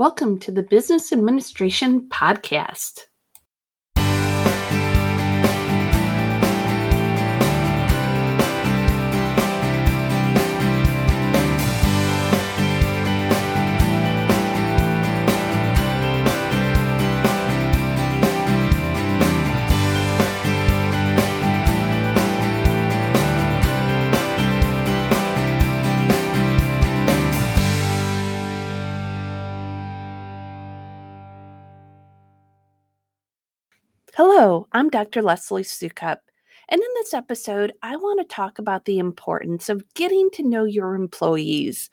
Welcome to the Business Administration Podcast. I'm Dr. Leslie Sukup, and in this episode, I want to talk about the importance of getting to know your employees.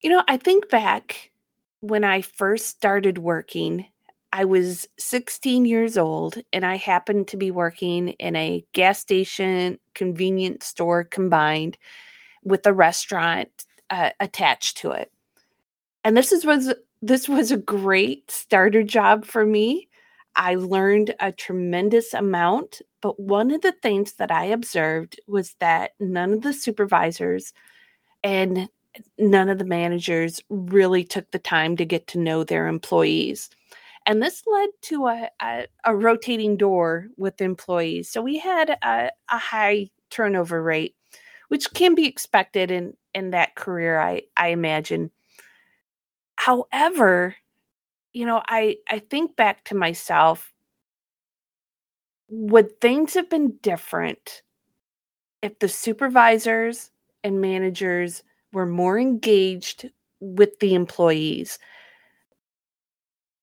You know, I think back when I first started working, I was 16 years old, and I happened to be working in a gas station, convenience store combined with a restaurant uh, attached to it. And this is, was this was a great starter job for me I learned a tremendous amount, but one of the things that I observed was that none of the supervisors and none of the managers really took the time to get to know their employees. And this led to a, a, a rotating door with employees. So we had a, a high turnover rate, which can be expected in, in that career, I, I imagine. However, you know, I I think back to myself would things have been different if the supervisors and managers were more engaged with the employees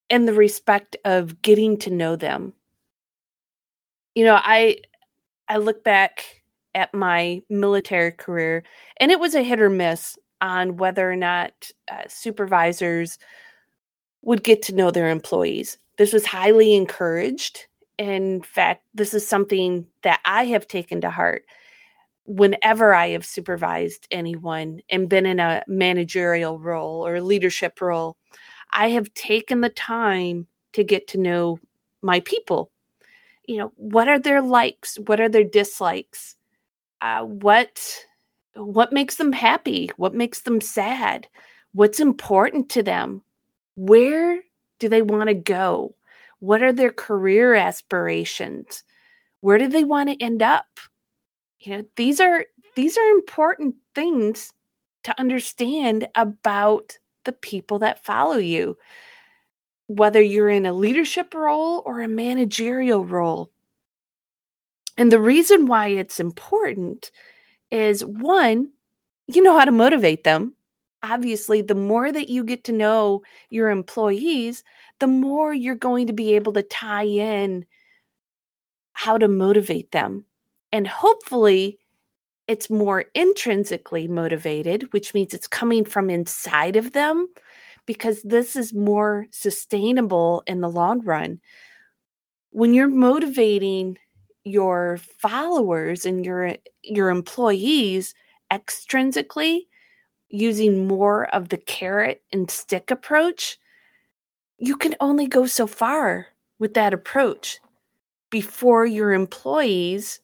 and the respect of getting to know them. You know i i look back at my military career and it was a hit or miss on whether or not uh, supervisors would get to know their employees. This was highly encouraged. In fact, this is something that I have taken to heart whenever I have supervised anyone and been in a managerial role or leadership role. I have taken the time to get to know my people. You know, what are their likes? What are their dislikes? Uh, what what makes them happy? What makes them sad? What's important to them? Where do they want to go? What are their career aspirations? Where do they want to end up? You know, these are these are important things to understand about the people that follow you. Whether you're in a leadership role or a managerial role. And the reason why it's important is one, you know how to motivate them obviously, the more that you get to know your employees, the more you're going to be able to tie in how to motivate them. And hopefully, it's more intrinsically motivated, which means it's coming from inside of them because this is more sustainable in the long run. When you're motivating your followers and your your employees extrinsically, using more of the carrot and stick approach, you can only go so far with that approach before your employees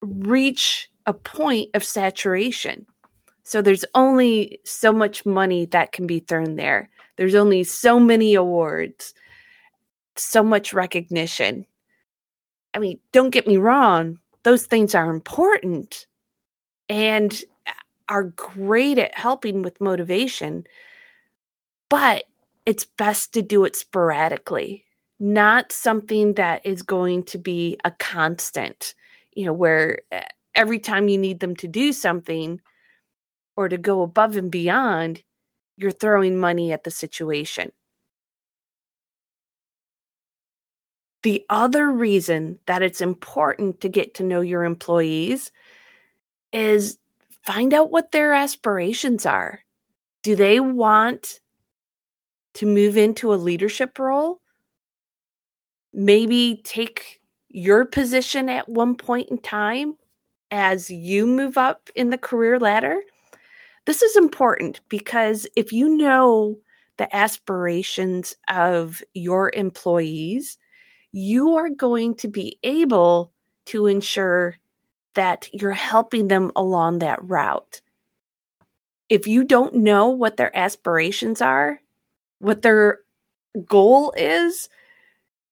reach a point of saturation. So there's only so much money that can be thrown there. There's only so many awards, so much recognition. I mean, don't get me wrong, those things are important. And are great at helping with motivation, but it's best to do it sporadically, not something that is going to be a constant, you know, where eh, every time you need them to do something or to go above and beyond, you're throwing money at the situation. The other reason that it's important to get to know your employees is find out what their aspirations are. Do they want to move into a leadership role? Maybe take your position at one point in time as you move up in the career ladder. This is important because if you know the aspirations of your employees, you are going to be able to ensure that you're helping them along that route. If you don't know what their aspirations are, what their goal is,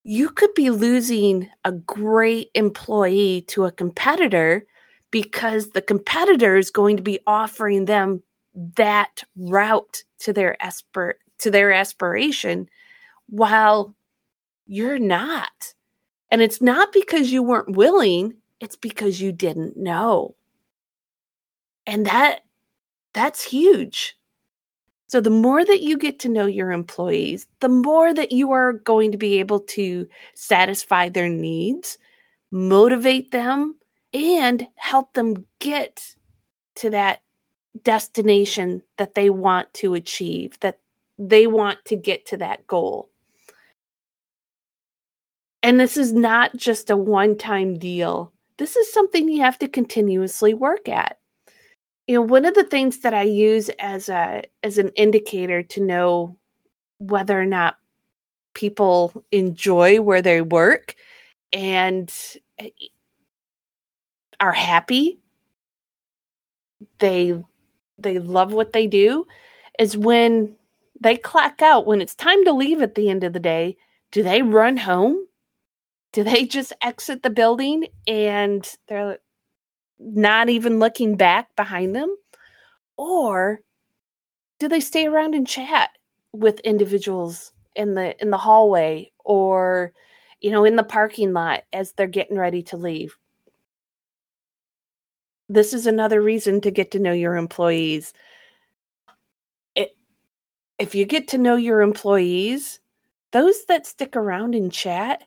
you could be losing a great employee to a competitor because the competitor is going to be offering them that route to their aspir- to their aspiration while you're not. And it's not because you weren't willing, it's because you didn't know. And that that's huge. So the more that you get to know your employees, the more that you are going to be able to satisfy their needs, motivate them, and help them get to that destination that they want to achieve, that they want to get to that goal. And this is not just a one time deal. This is something you have to continuously work at. You know one of the things that i use as a as an indicator to know whether or not people enjoy where they work and eh, are happy they they love what they do is when they clock out when it's time to leave at the end of the day do they run home do they just exit the building and they're not even looking back behind them? Or do they stay around and chat with individuals in the in the hallway or you know in the parking lot as they're getting ready to leave? This is another reason to get to know your employees. It, if you get to know your employees, those that stick around and chat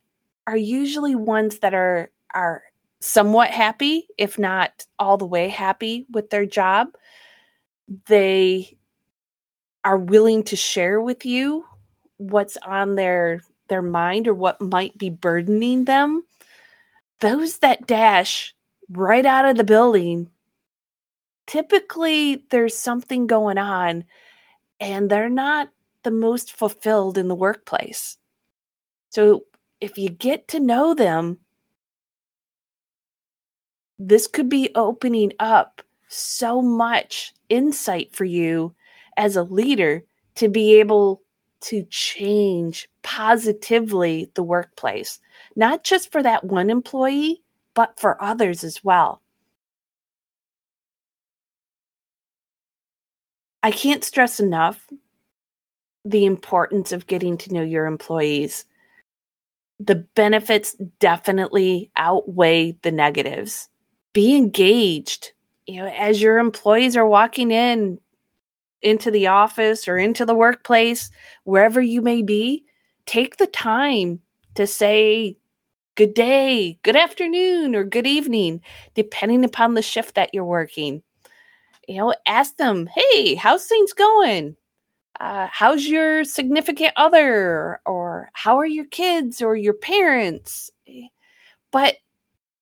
are usually ones that are are somewhat happy, if not all the way happy with their job. They are willing to share with you what's on their their mind or what might be burdening them. Those that dash right out of the building, typically there's something going on and they're not the most fulfilled in the workplace. So if you get to know them, this could be opening up so much insight for you as a leader to be able to change positively the workplace, not just for that one employee, but for others as well. I can't stress enough the importance of getting to know your employees. The benefits definitely outweigh the negatives. Be engaged. You know as your employees are walking in into the office or into the workplace wherever you may be take the time to say good day good afternoon or good evening depending upon the shift that you're working. You know ask them hey how's things going uh, how's your significant other or how are your kids or your parents but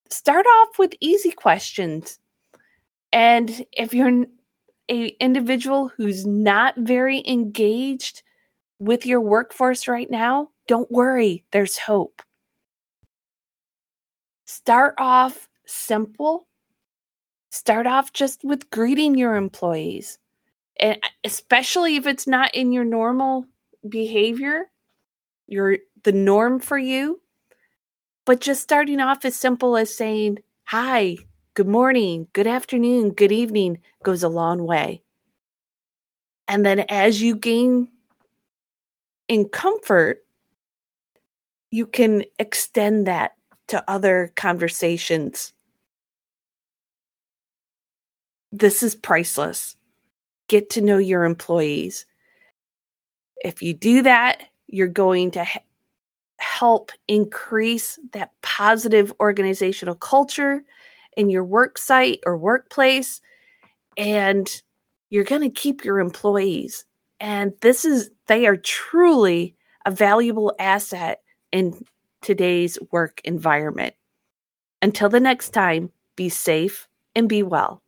start off with easy questions. And if you're a individual who's not very engaged with your workforce right now, don't worry, there's hope. Start off simple. Start off just with greeting your employees. And uh, especially if it's not in your normal behavior, your the norm for you, but just starting off as simple as saying, Hi, good morning, good afternoon, good evening goes a long way. And then as you gain in comfort, you can extend that to other conversations. This is priceless. Get to know your employees. If you do that, you're going to help increase that positive organizational culture in your work site or workplace and you're going to keep your employees. And this is they are truly a valuable asset in today's work environment. Until the next time be safe and be well